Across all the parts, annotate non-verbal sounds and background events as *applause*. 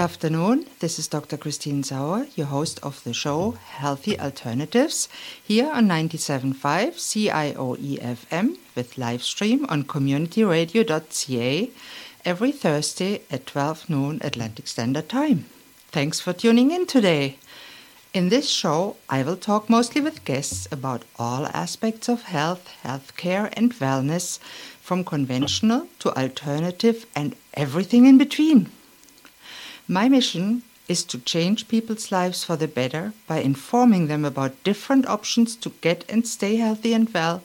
Good afternoon. This is Dr. Christine Sauer, your host of the show Healthy Alternatives, here on 97.5 CIOE FM with live stream on communityradio.ca every Thursday at 12 noon Atlantic Standard Time. Thanks for tuning in today. In this show, I will talk mostly with guests about all aspects of health, healthcare, and wellness, from conventional to alternative and everything in between. My mission is to change people's lives for the better by informing them about different options to get and stay healthy and well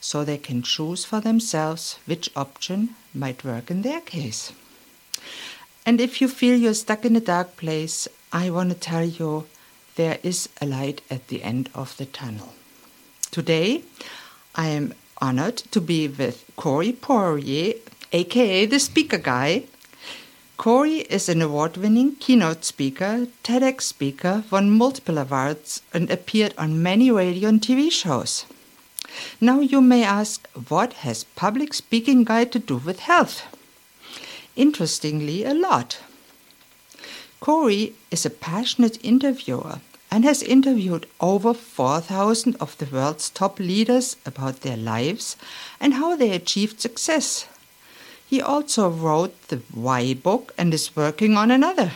so they can choose for themselves which option might work in their case. And if you feel you're stuck in a dark place, I want to tell you there is a light at the end of the tunnel. Today, I am honored to be with Corey Poirier, aka the Speaker Guy, Corey is an award winning keynote speaker, TEDx speaker, won multiple awards, and appeared on many radio and TV shows. Now you may ask, what has public speaking guy to do with health? Interestingly, a lot. Corey is a passionate interviewer and has interviewed over 4,000 of the world's top leaders about their lives and how they achieved success. He also wrote the Why book and is working on another.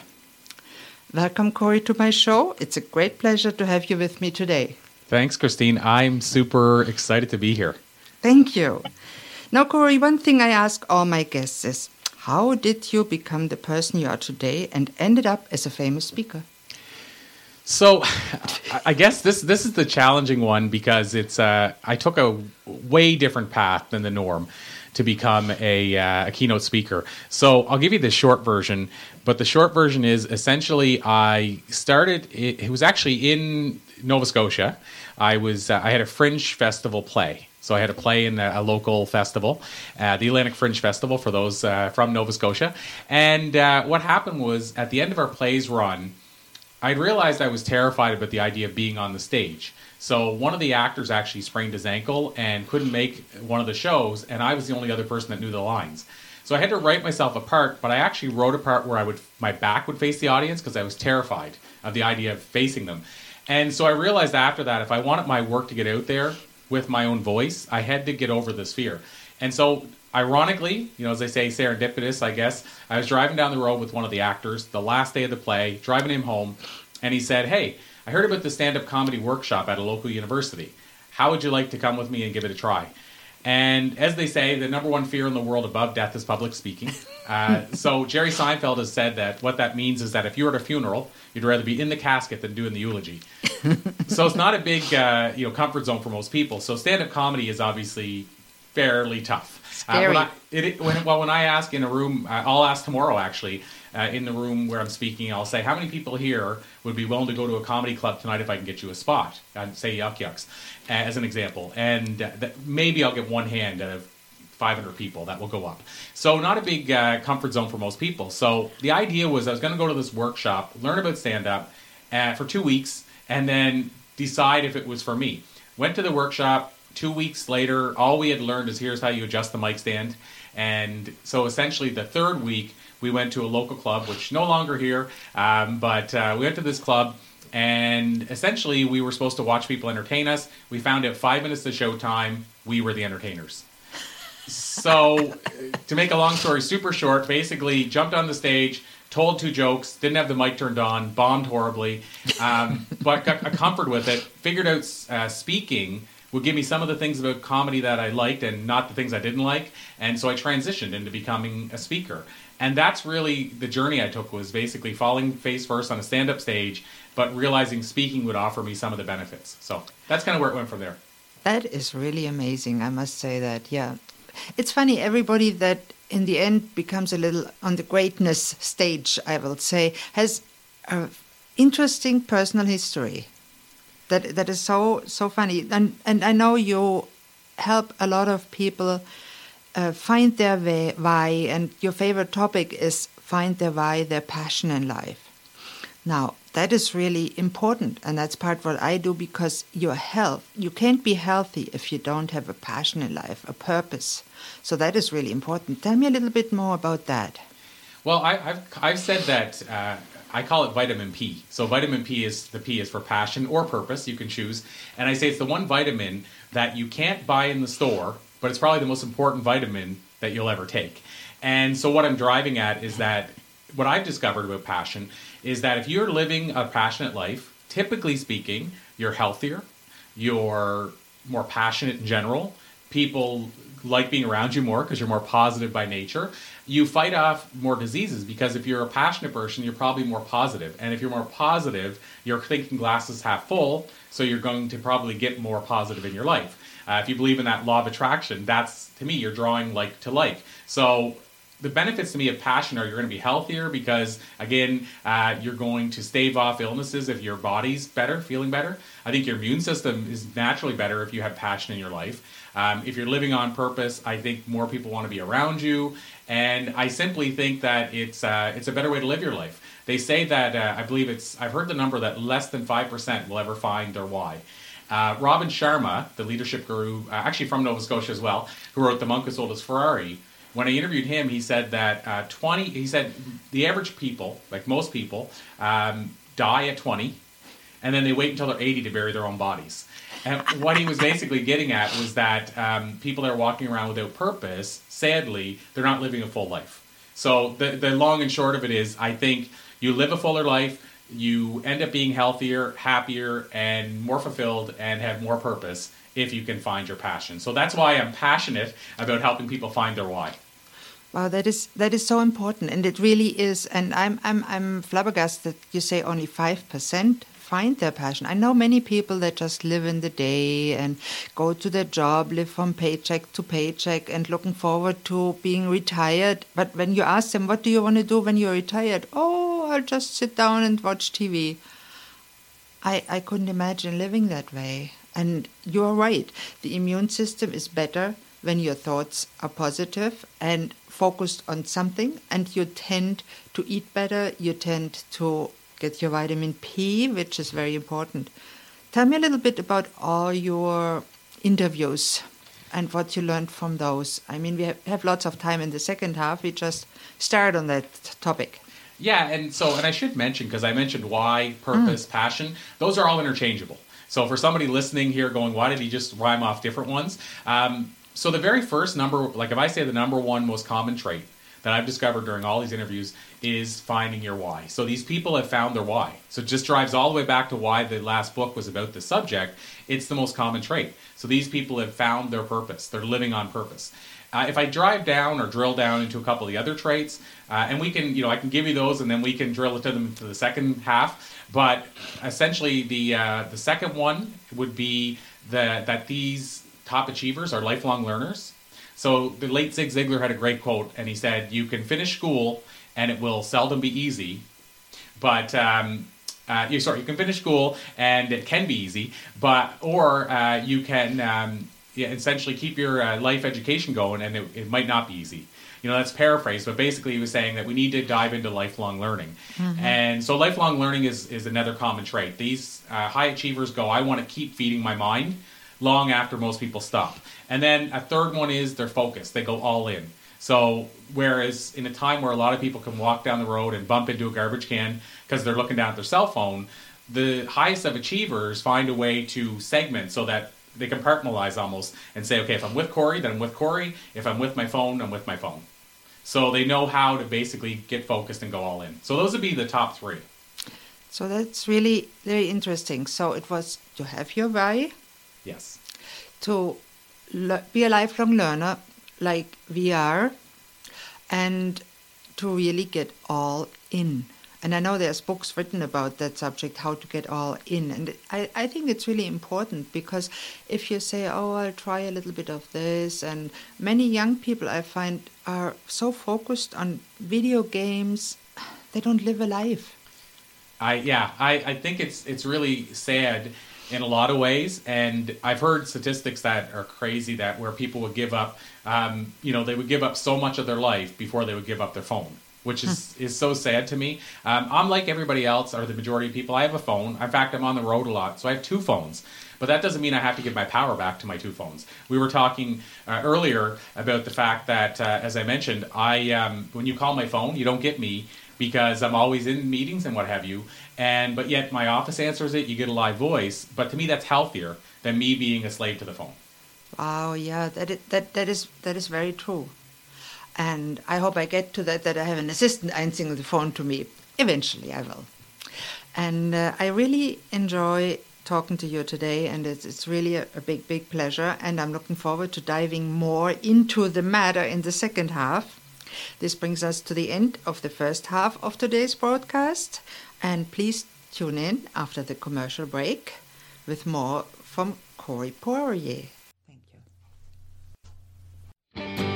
Welcome, Corey, to my show. It's a great pleasure to have you with me today. Thanks, Christine. I'm super excited to be here. Thank you. Now, Corey, one thing I ask all my guests is how did you become the person you are today and ended up as a famous speaker? So, I guess this this is the challenging one because it's uh, I took a way different path than the norm to become a, uh, a keynote speaker. So I'll give you the short version, but the short version is essentially I started. It, it was actually in Nova Scotia. I was uh, I had a fringe festival play. So I had a play in a, a local festival, uh, the Atlantic Fringe Festival, for those uh, from Nova Scotia. And uh, what happened was, at the end of our play's run, I realized I was terrified about the idea of being on the stage. So one of the actors actually sprained his ankle and couldn't make one of the shows, and I was the only other person that knew the lines. So I had to write myself a part, but I actually wrote a part where I would my back would face the audience because I was terrified of the idea of facing them. And so I realized after that, if I wanted my work to get out there with my own voice, I had to get over this fear. And so, ironically, you know, as they say, serendipitous, I guess, I was driving down the road with one of the actors the last day of the play, driving him home, and he said, Hey, I heard about the stand up comedy workshop at a local university. How would you like to come with me and give it a try? And as they say, the number one fear in the world above death is public speaking. *laughs* Uh, so Jerry Seinfeld has said that what that means is that if you're at a funeral, you'd rather be in the casket than doing the eulogy. *laughs* so it's not a big uh, you know comfort zone for most people. So stand up comedy is obviously fairly tough. Uh, when I, it, when, well, when I ask in a room, I'll ask tomorrow actually uh, in the room where I'm speaking. I'll say, how many people here would be willing to go to a comedy club tonight if I can get you a spot? And say Yuk Yuk's as an example, and that maybe I'll get one hand out of 500 people that will go up. So not a big uh, comfort zone for most people. So the idea was I was going to go to this workshop, learn about stand up uh, for two weeks, and then decide if it was for me. Went to the workshop, two weeks later, all we had learned is here's how you adjust the mic stand. And so essentially, the third week, we went to a local club, which no longer here, um, but uh, we went to this club. And essentially, we were supposed to watch people entertain us. We found out five minutes to showtime, we were the entertainers. So, to make a long story super short, basically jumped on the stage, told two jokes, didn't have the mic turned on, bombed horribly, um, *laughs* but got a comfort with it. Figured out uh, speaking would give me some of the things about comedy that I liked and not the things I didn't like. And so I transitioned into becoming a speaker. And that's really the journey I took was basically falling face first on a stand up stage, but realizing speaking would offer me some of the benefits. So that's kind of where it went from there. That is really amazing. I must say that. Yeah. It's funny, everybody that in the end becomes a little on the greatness stage, I will say, has an interesting personal history that that is so so funny and and i know you help a lot of people uh, find their way, why and your favorite topic is find their why their passion in life now that is really important and that's part of what i do because your health you can't be healthy if you don't have a passion in life a purpose so that is really important tell me a little bit more about that Well, I, have I've said that uh, I call it vitamin P. So vitamin P is the P is for passion or purpose. You can choose, and I say it's the one vitamin that you can't buy in the store, but it's probably the most important vitamin that you'll ever take. And so what I'm driving at is that what I've discovered about passion is that if you're living a passionate life, typically speaking, you're healthier, you're more passionate in general. People like being around you more because you're more positive by nature. You fight off more diseases because if you're a passionate person, you're probably more positive. And if you're more positive, you're thinking glasses half full, so you're going to probably get more positive in your life. Uh, if you believe in that law of attraction, that's to me, you're drawing like to like. So the benefits to me of passion are you're going to be healthier because again uh, you're going to stave off illnesses if your body's better feeling better i think your immune system is naturally better if you have passion in your life um, if you're living on purpose i think more people want to be around you. And i simply think that it's uh, it's a better way to live your life. They say that uh, i believe it's i've heard the number that less than 5% will ever find their why. Uh, Robin Sharma, the leadership guru, uh, actually from Nova Scotia as well, who wrote The Monk Who Sold His Ferrari, when I interviewed him, he said that uh, 20, he said the average people, like most people, um, die at 20, and then they wait until they're 80 to bury their own bodies. And what he was basically getting at was that um, people that are walking around without purpose, sadly, they're not living a full life. So the, the long and short of it is, I think you live a fuller life, you end up being healthier, happier, and more fulfilled, and have more purpose if you can find your passion. So that's why I'm passionate about helping people find their why. Wow, that is that is so important, and it really is. And I'm I'm I'm flabbergasted. That you say only five percent find their passion. I know many people that just live in the day and go to their job, live from paycheck to paycheck, and looking forward to being retired. But when you ask them, "What do you want to do when you're retired?" Oh, I'll just sit down and watch TV. I I couldn't imagine living that way. And you're right. The immune system is better when your thoughts are positive and focused on something, and you tend to eat better. You tend to get your vitamin P, which is very important. Tell me a little bit about all your interviews and what you learned from those. I mean, we have lots of time in the second half. We just start on that topic. Yeah, and so, and I should mention, because I mentioned why, purpose, mm. passion, those are all interchangeable. So for somebody listening here going, why did he just rhyme off different ones? Um, so the very first number, like if I say the number one most common trait that I've discovered during all these interviews is finding your why. So these people have found their why. So it just drives all the way back to why the last book was about the subject. It's the most common trait. So these people have found their purpose. They're living on purpose. Uh, if I drive down or drill down into a couple of the other traits, uh, and we can, you know, I can give you those, and then we can drill into them into the second half. But essentially, the uh, the second one would be the, that these top achievers are lifelong learners. So the late Zig Ziglar had a great quote, and he said, "You can finish school, and it will seldom be easy, but." Um, uh, you sorry, you can finish school and it can be easy, but or uh, you can um, yeah, essentially keep your uh, life education going, and it, it might not be easy you know that's paraphrased but basically he was saying that we need to dive into lifelong learning mm-hmm. and so lifelong learning is, is another common trait these uh, high achievers go i want to keep feeding my mind long after most people stop and then a third one is their focus they go all in so whereas in a time where a lot of people can walk down the road and bump into a garbage can because they're looking down at their cell phone the highest of achievers find a way to segment so that they compartmentalize almost and say, okay, if I'm with Corey, then I'm with Corey. If I'm with my phone, I'm with my phone. So they know how to basically get focused and go all in. So those would be the top three. So that's really very interesting. So it was to have your why. Yes. To le- be a lifelong learner, like we are, and to really get all in. And I know there's books written about that subject, how to get all in. And I, I think it's really important because if you say, oh, I'll try a little bit of this, and many young people I find are so focused on video games, they don't live a life. I yeah, I, I think it's it's really sad in a lot of ways, and I've heard statistics that are crazy that where people would give up, um, you know, they would give up so much of their life before they would give up their phone which is, is so sad to me. Um, I'm like everybody else, or the majority of people. I have a phone. In fact, I'm on the road a lot, so I have two phones. But that doesn't mean I have to give my power back to my two phones. We were talking uh, earlier about the fact that, uh, as I mentioned, I um, when you call my phone, you don't get me because I'm always in meetings and what have you. And but yet my office answers it. You get a live voice. But to me, that's healthier than me being a slave to the phone. Wow, yeah, that is, that that is that is very true. And I hope I get to that that I have an assistant answering the phone to me. Eventually, I will. And uh, I really enjoy talking to you today, and it's, it's really a, a, big, big pleasure. And I'm looking forward to diving more into the matter in the second half. This brings us to the end of the first half of today's broadcast. And please tune in after the commercial break with more from Corey Poirier. Thank you.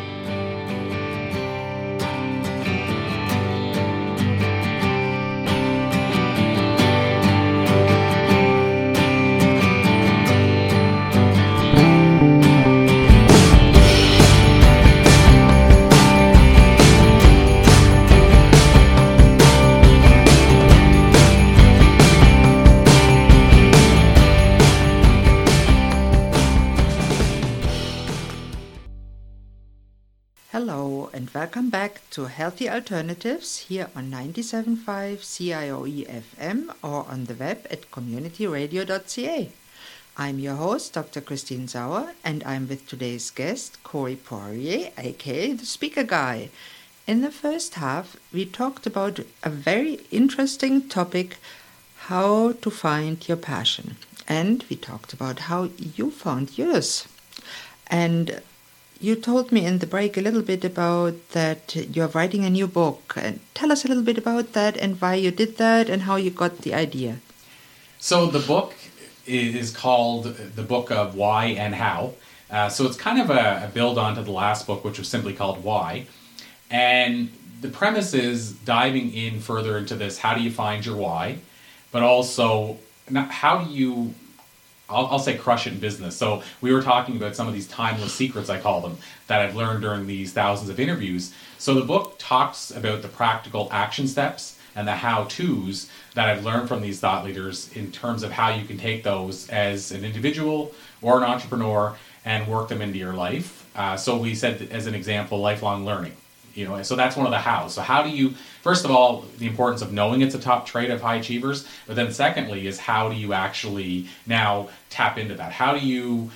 Welcome back to Healthy Alternatives here on 97.5 CIOE FM or on the web at communityradio.ca. I'm your host, Dr. Christine Sauer, and I'm with today's guest, Corey Poirier, aka the Speaker Guy. In the first half, we talked about a very interesting topic how to find your passion. And we talked about how you found yours. And you told me in the break a little bit about that you're writing a new book. And tell us a little bit about that and why you did that and how you got the idea. So the book is called the book of why and how. Uh, so it's kind of a, a build on to the last book, which was simply called Why. And the premise is diving in further into this how do you find your why, but also how do you I'll, I'll, say crush it in business. So we were talking about some of these timeless secrets, I call them, that I've learned during these thousands of interviews. So the book talks about the practical action steps and the how to's that I've learned from these thought leaders in terms of how you can take those as an individual or an entrepreneur and work them into your life. Uh, so we said, as an example, lifelong learning you know so that's one of the hows so how do you first of all the importance of knowing it's a top trait of high achievers but then secondly is how do you actually now tap into that? How do you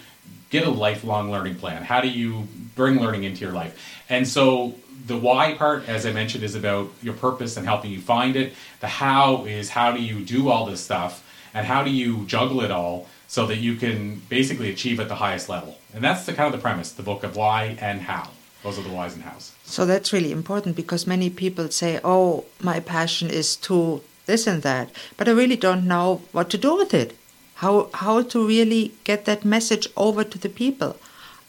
get a lifelong learning plan? How do you bring learning into your life? And so the why part as i mentioned is about your purpose and helping you find it. The how is how do you do all this stuff and how do you juggle it all so that you can basically achieve at the highest level? And that's the kind of the premise the book of why and how. Those are the whys and hows. So that's really important because many people say, oh, my passion is to this and that, but I really don't know what to do with it. How, how to really get that message over to the people.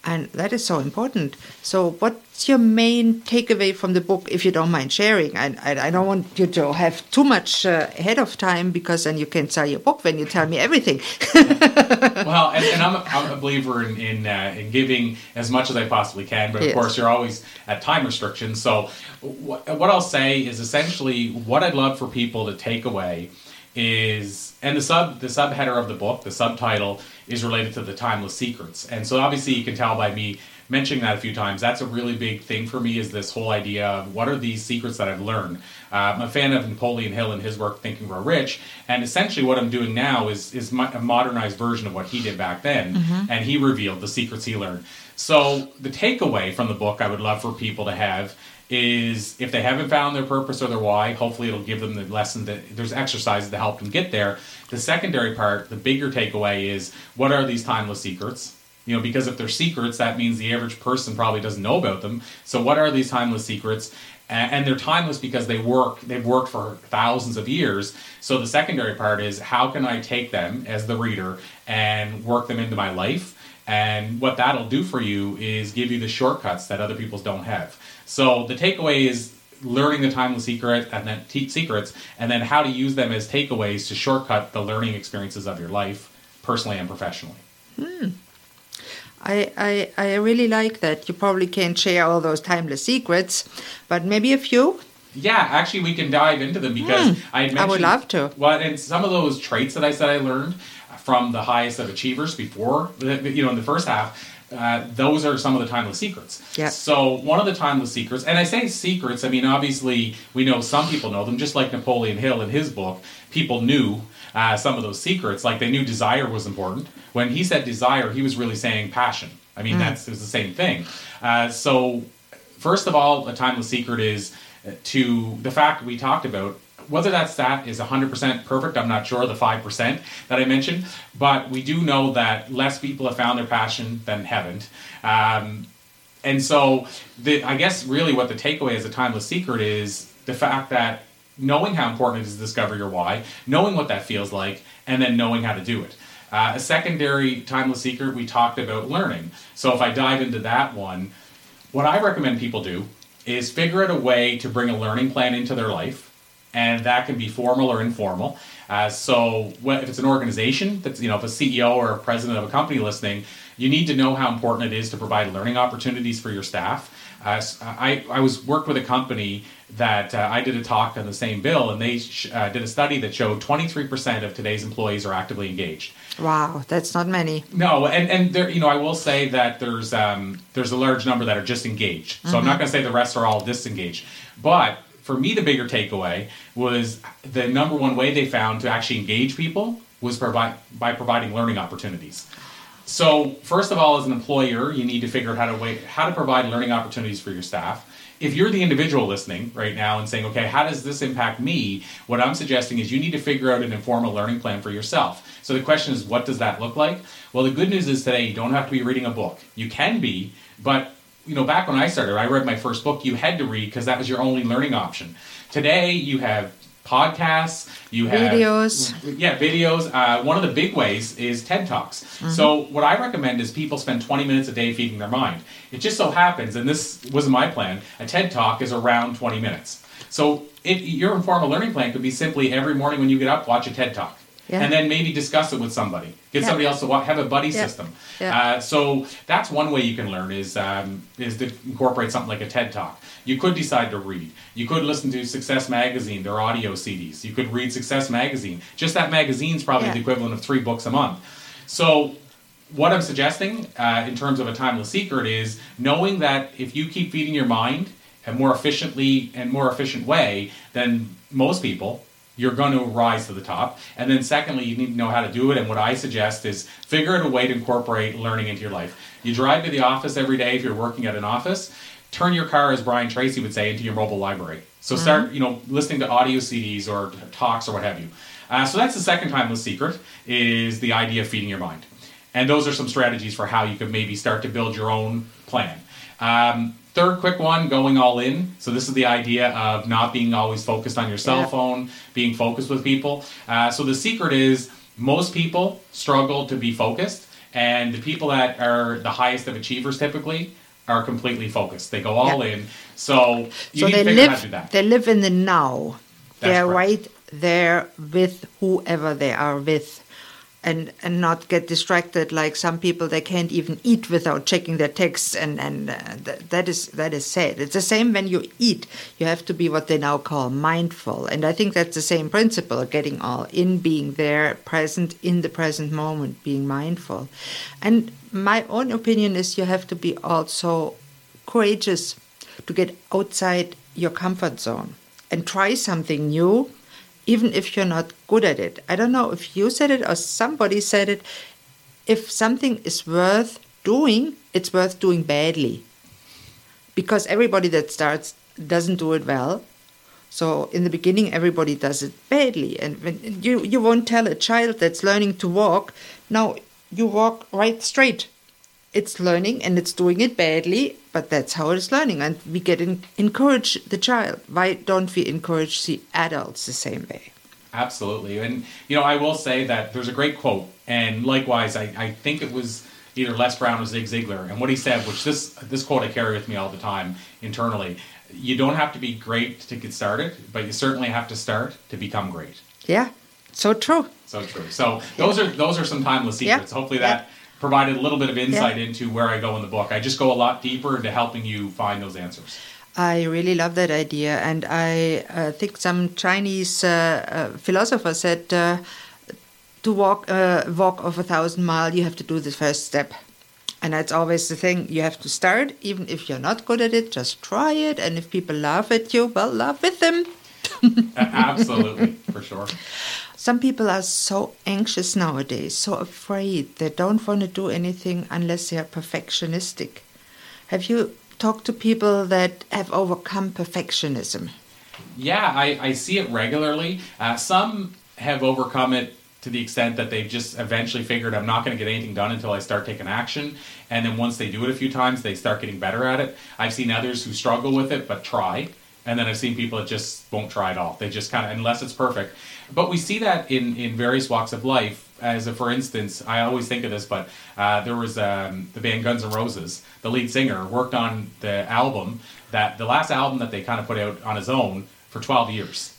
And that is so important. So, what's your main takeaway from the book, if you don't mind sharing? I, I, I don't want you to have too much uh, ahead of time because then you can sell your book when you tell me everything. *laughs* well, and, and I'm, a, I'm, a believer in in, uh, in, giving as much as I possibly can, but of yes. course, you're always at time restrictions. So, what, what I'll say is essentially what I'd love for people to take away is, and the sub the subheader of the book, the subtitle is related to the timeless secrets. And so obviously you can tell by me mentioning that a few times, that's a really big thing for me is this whole idea of what are these secrets that I've learned. Uh, I'm a fan of Napoleon Hill and his work, Think and Grow Rich. And essentially what I'm doing now is, is a modernized version of what he did back then. Mm-hmm. And he revealed the secrets he learned. So the takeaway from the book I would love for people to have is if they haven't found their purpose or their why, hopefully it'll give them the lesson that there's exercises to help them get there. The secondary part, the bigger takeaway is what are these timeless secrets? You know, because if they're secrets, that means the average person probably doesn't know about them. So what are these timeless secrets? And they're timeless because they work, they've worked for thousands of years. So the secondary part is how can I take them as the reader and work them into my life? And what that'll do for you is give you the shortcuts that other people don't have. So the takeaway is learning the timeless secret and then te- secrets, and then how to use them as takeaways to shortcut the learning experiences of your life, personally and professionally. Hmm. I, I, I really like that. You probably can't share all those timeless secrets, but maybe a few. Yeah, actually, we can dive into them because Mm, I mentioned. I would love to. Well, and some of those traits that I said I learned from the highest of achievers before, you know, in the first half, uh, those are some of the timeless secrets. Yeah. So one of the timeless secrets, and I say secrets, I mean obviously we know some people know them, just like Napoleon Hill in his book. People knew uh, some of those secrets, like they knew desire was important. When he said desire, he was really saying passion. I mean, that's it was the same thing. Uh, so first of all, a timeless secret is uh, to the fact we talked about. Whether that stat is 100% perfect, I'm not sure, the 5% that I mentioned, but we do know that less people have found their passion than haven't. Um, and so, the, I guess really what the takeaway as a timeless secret is the fact that knowing how important it is to discover your why, knowing what that feels like, and then knowing how to do it. Uh, a secondary timeless secret, we talked about learning. So if I dive into that one, what I recommend people do is figure out a way to bring a learning plan into their life, and that can be formal or informal. Uh, so wh- if it's an organization that's you know if a CEO or a president of a company listening, you need to know how important it is to provide learning opportunities for your staff. Uh, I, I was worked with a company that uh, I did a talk on the same bill, and they sh- uh, did a study that showed 23% of today's employees are actively engaged. Wow, that's not many. No, and and there, you know, I will say that there's um, there's a large number that are just engaged. So I'm not going to say the rest are all disengaged. But for me, the bigger takeaway was the number one way they found to actually engage people was by providing learning opportunities. So first of all, as an employer, you need to figure out how to wait, how to provide learning opportunities for your staff. If you're the individual listening right now and saying, okay, how does this impact me? What I'm suggesting is you need to figure out an informal learning plan for yourself. So the question is, what does that look like? Well, the good news is today you don't have to be reading a book. You can be, but you know, back when I started, I read my first book. You had to read because that was your only learning option. Today, you have podcasts, you have Videos. yeah, videos. Uh, one of the big ways is TED Talks. So what I recommend is people spend 20 minutes a day feeding their mind. It just so happens, and this wasn't my plan, a TED Talk is around 20 minutes. So it, your informal learning plan could be simply every morning when you get up, watch a TED Talk. Yeah. And then maybe discuss it with somebody. Get Yeah. somebody else to wa- have a buddy Yeah. system. Uh, so that's one way you can learn is um, is to incorporate something like a TED Talk. You could decide to read. You could listen to Success Magazine, their audio CDs. You could read Success Magazine. Just that magazine's probably the equivalent of three books a month. So what I'm suggesting uh, in terms of a timeless secret is knowing that if you keep feeding your mind a more efficiently and more efficient way than most people, you're going to rise to the top. And then secondly, you need to know how to do it. And what I suggest is figure out a way to incorporate learning into your life. You drive to the office every day if you're working at an office. Turn your car, as Brian Tracy would say, into your mobile library. So start, you know, listening to audio CDs or talks or what have you. Uh, so that's the second timeless secret is the idea of feeding your mind. And those are some strategies for how you could maybe start to build your own plan. Um, third quick one, going all in. So this is the idea of not being always focused on your cell Yeah. phone, being focused with people. Uh, so the secret is most people struggle to be focused, and the people that are the highest of achievers typically are completely focused. They go all Yeah. in. So you so need they to figure out how live to that. they live in the now That's they're correct. right there with whoever they are with and and not get distracted like some people they can't even eat without checking their texts and and uh, th- that is that is sad. It's the same when you eat. You have to be what they now call mindful. And i think that's the same principle getting all in being there present in the present moment being mindful. And my own opinion is you have to be also courageous to get outside your comfort zone and try something new, even if you're not good at it. I don't know if you said it or somebody said it. If something is worth doing, it's worth doing badly. Because everybody that starts doesn't do it well. So in the beginning, everybody does it badly, and when you you won't tell a child that's learning to walk, no, you walk right straight it's learning and it's doing it badly, but that's how it is learning. And we get in, encourage the child. Why don't we encourage the adults the same way? Absolutely. And, you know, I will say that there's a great quote. And likewise, I, I think it was either Les Brown or Zig Ziglar. And what he said, which this, this quote I carry with me all the time internally you don't have to be great to get started, but you certainly have to start to become great. Yeah, so true. So true. So those are those are some timeless Yeah. secrets. Hopefully Yeah. that provided a little bit of insight into where I go in the book. I just go a lot deeper into helping you find those answers. I really love that idea, and I uh, think some Chinese uh, uh, philosopher said uh, to walk uh, walk of a thousand mile, you have to do the first step, and that's always the thing. You have to start, even if you're not good at it. Just try it, and if people laugh at you, well, laugh with them. *laughs* Absolutely, for sure. Some people are so anxious nowadays, so afraid. They don't want to do anything unless they are perfectionistic. Have you talked to people that have overcome perfectionism? Yeah, I, I see it regularly. Uh, some have overcome it to the extent that they've just eventually figured I'm not going to get anything done until I start taking action. And then once they do it a few times, they start getting better at it. I've seen others who struggle with it but try. And then I've seen people that just won't try at all. They just kind of, unless it's perfect. But we see that in, in various walks of life. As a, for instance, I always think of this, but uh, there was um, the band Guns N' Roses. The lead singer worked on the album that the last album that they kind of put out on his own for 12 years.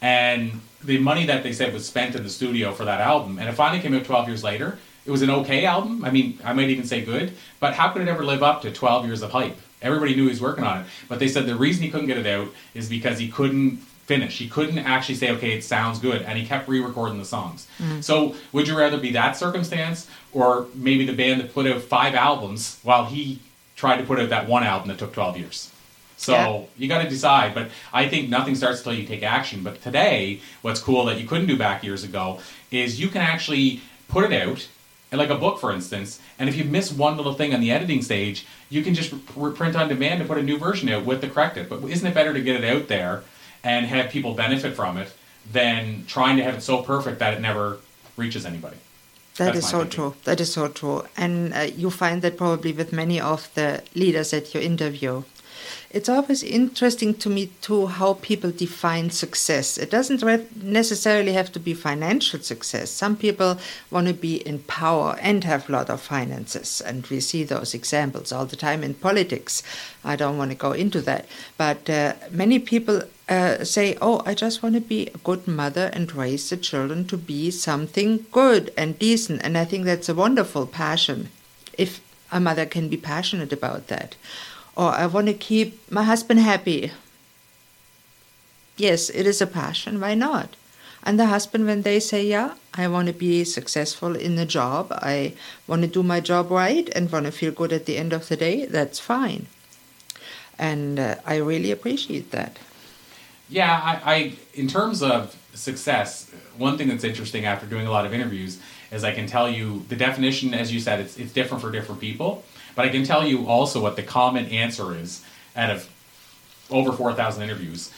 And the money that they said was spent in the studio for that album, and it finally came out 12 years later. It was an okay album. I mean, I might even say good, but how could it ever live up to 12 years of hype? Everybody knew he was working on it, but they said the reason he couldn't get it out is because he couldn't finish. He couldn't actually say, okay, it sounds good, and he kept re-recording the songs. Mm-hmm. So, would you rather be that circumstance, or maybe the band that put out five albums while he tried to put out that one album that took 12 years? So yeah. you got to decide. But I think nothing starts until you take action. But today, what's cool that you couldn't do back years ago is you can actually put it out, like a book, for instance. And if you miss one little thing on the editing stage, you can just print on demand and put a new version out with the corrected. But isn't it better to get it out there and have people benefit from it than trying to have it so perfect that it never reaches anybody? That That's is so thinking. true. That is so true. And uh, you find that probably with many of the leaders that you interview. It's always interesting to me too how people define success. It doesn't necessarily have to be financial success. Some people want to be in power and have a lot of finances, and we see those examples all the time in politics. I don't want to go into that, but uh, many people uh, say, "Oh, I just want to be a good mother and raise the children to be something good and decent." And I think that's a wonderful passion. If a mother can be passionate about that or I want to keep my husband happy. Yes, it is a passion. Why not? And the husband, when they say, Yeah, I want to be successful in the job, I want to do my job right and want to feel good at the end of the day, that's fine. And uh, I really appreciate that. Yeah, I, I, in terms of success, one thing that's interesting after doing a lot of interviews is I can tell you the definition, as you said, it's, it's different for different people. But I can tell you also what the common answer is out of over 4,000 interviews.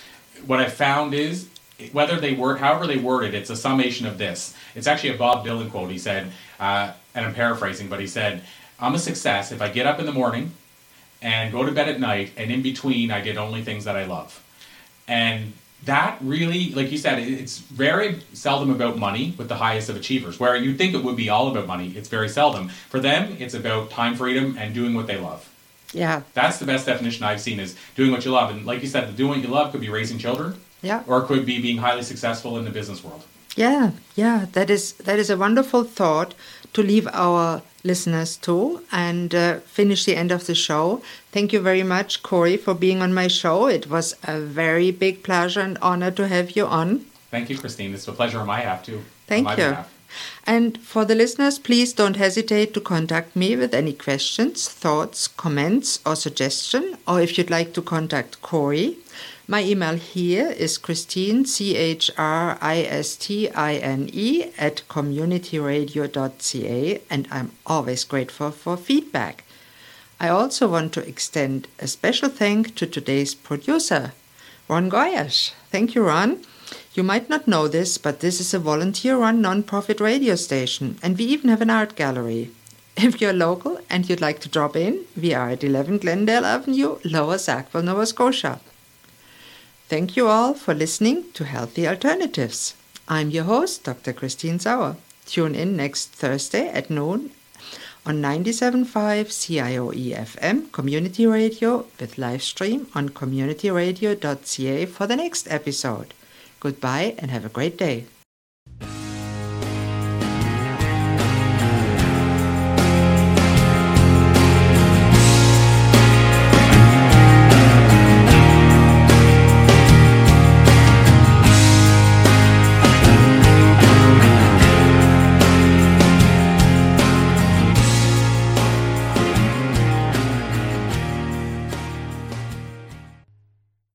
What I found is whether they word, however they word it, it's a summation of this. It's actually a Bob Dylan quote. He said, uh, and I'm paraphrasing, but he said, "I'm a success if I get up in the morning and go to bed at night, and in between I did only things that I love." And that really, like you said, it's very seldom about money with the highest of achievers. Where you'd think it would be all about money, it's very seldom. For them, it's about time freedom and doing what they love. Yeah. That's the best definition I've seen is doing what you love. And like you said, doing what you love could be raising children. Yeah. Or it could be being highly successful in the business world. Yeah, yeah. That is that is a wonderful thought to leave our listeners too, and uh, finish the end of the show. Thank you very much, Corey, for being on my show. It was a very big pleasure and honor to have you on. Thank you, Christine. It's a pleasure on my half, too. Thank you. Behalf. And for the listeners, please don't hesitate to contact me with any questions, thoughts, comments, or suggestion, or if you'd like to contact Corey. My email here is Christine, C H R I S T I N E, at communityradio.ca, and I'm always grateful for feedback. I also want to extend a special thank to today's producer, Ron Goyash. Thank you, Ron. You might not know this, but this is a volunteer run non-profit radio station, and we even have an art gallery. If you're local and you'd like to drop in, we are at 11 Glendale Avenue, Lower Sackville, Nova Scotia. Thank you all for listening to Healthy Alternatives. I'm your host, Dr. Christine Sauer. Tune in next Thursday at noon on 97.5 CIOE FM Community Radio with live stream on communityradio.ca for the next episode. Goodbye and have a great day.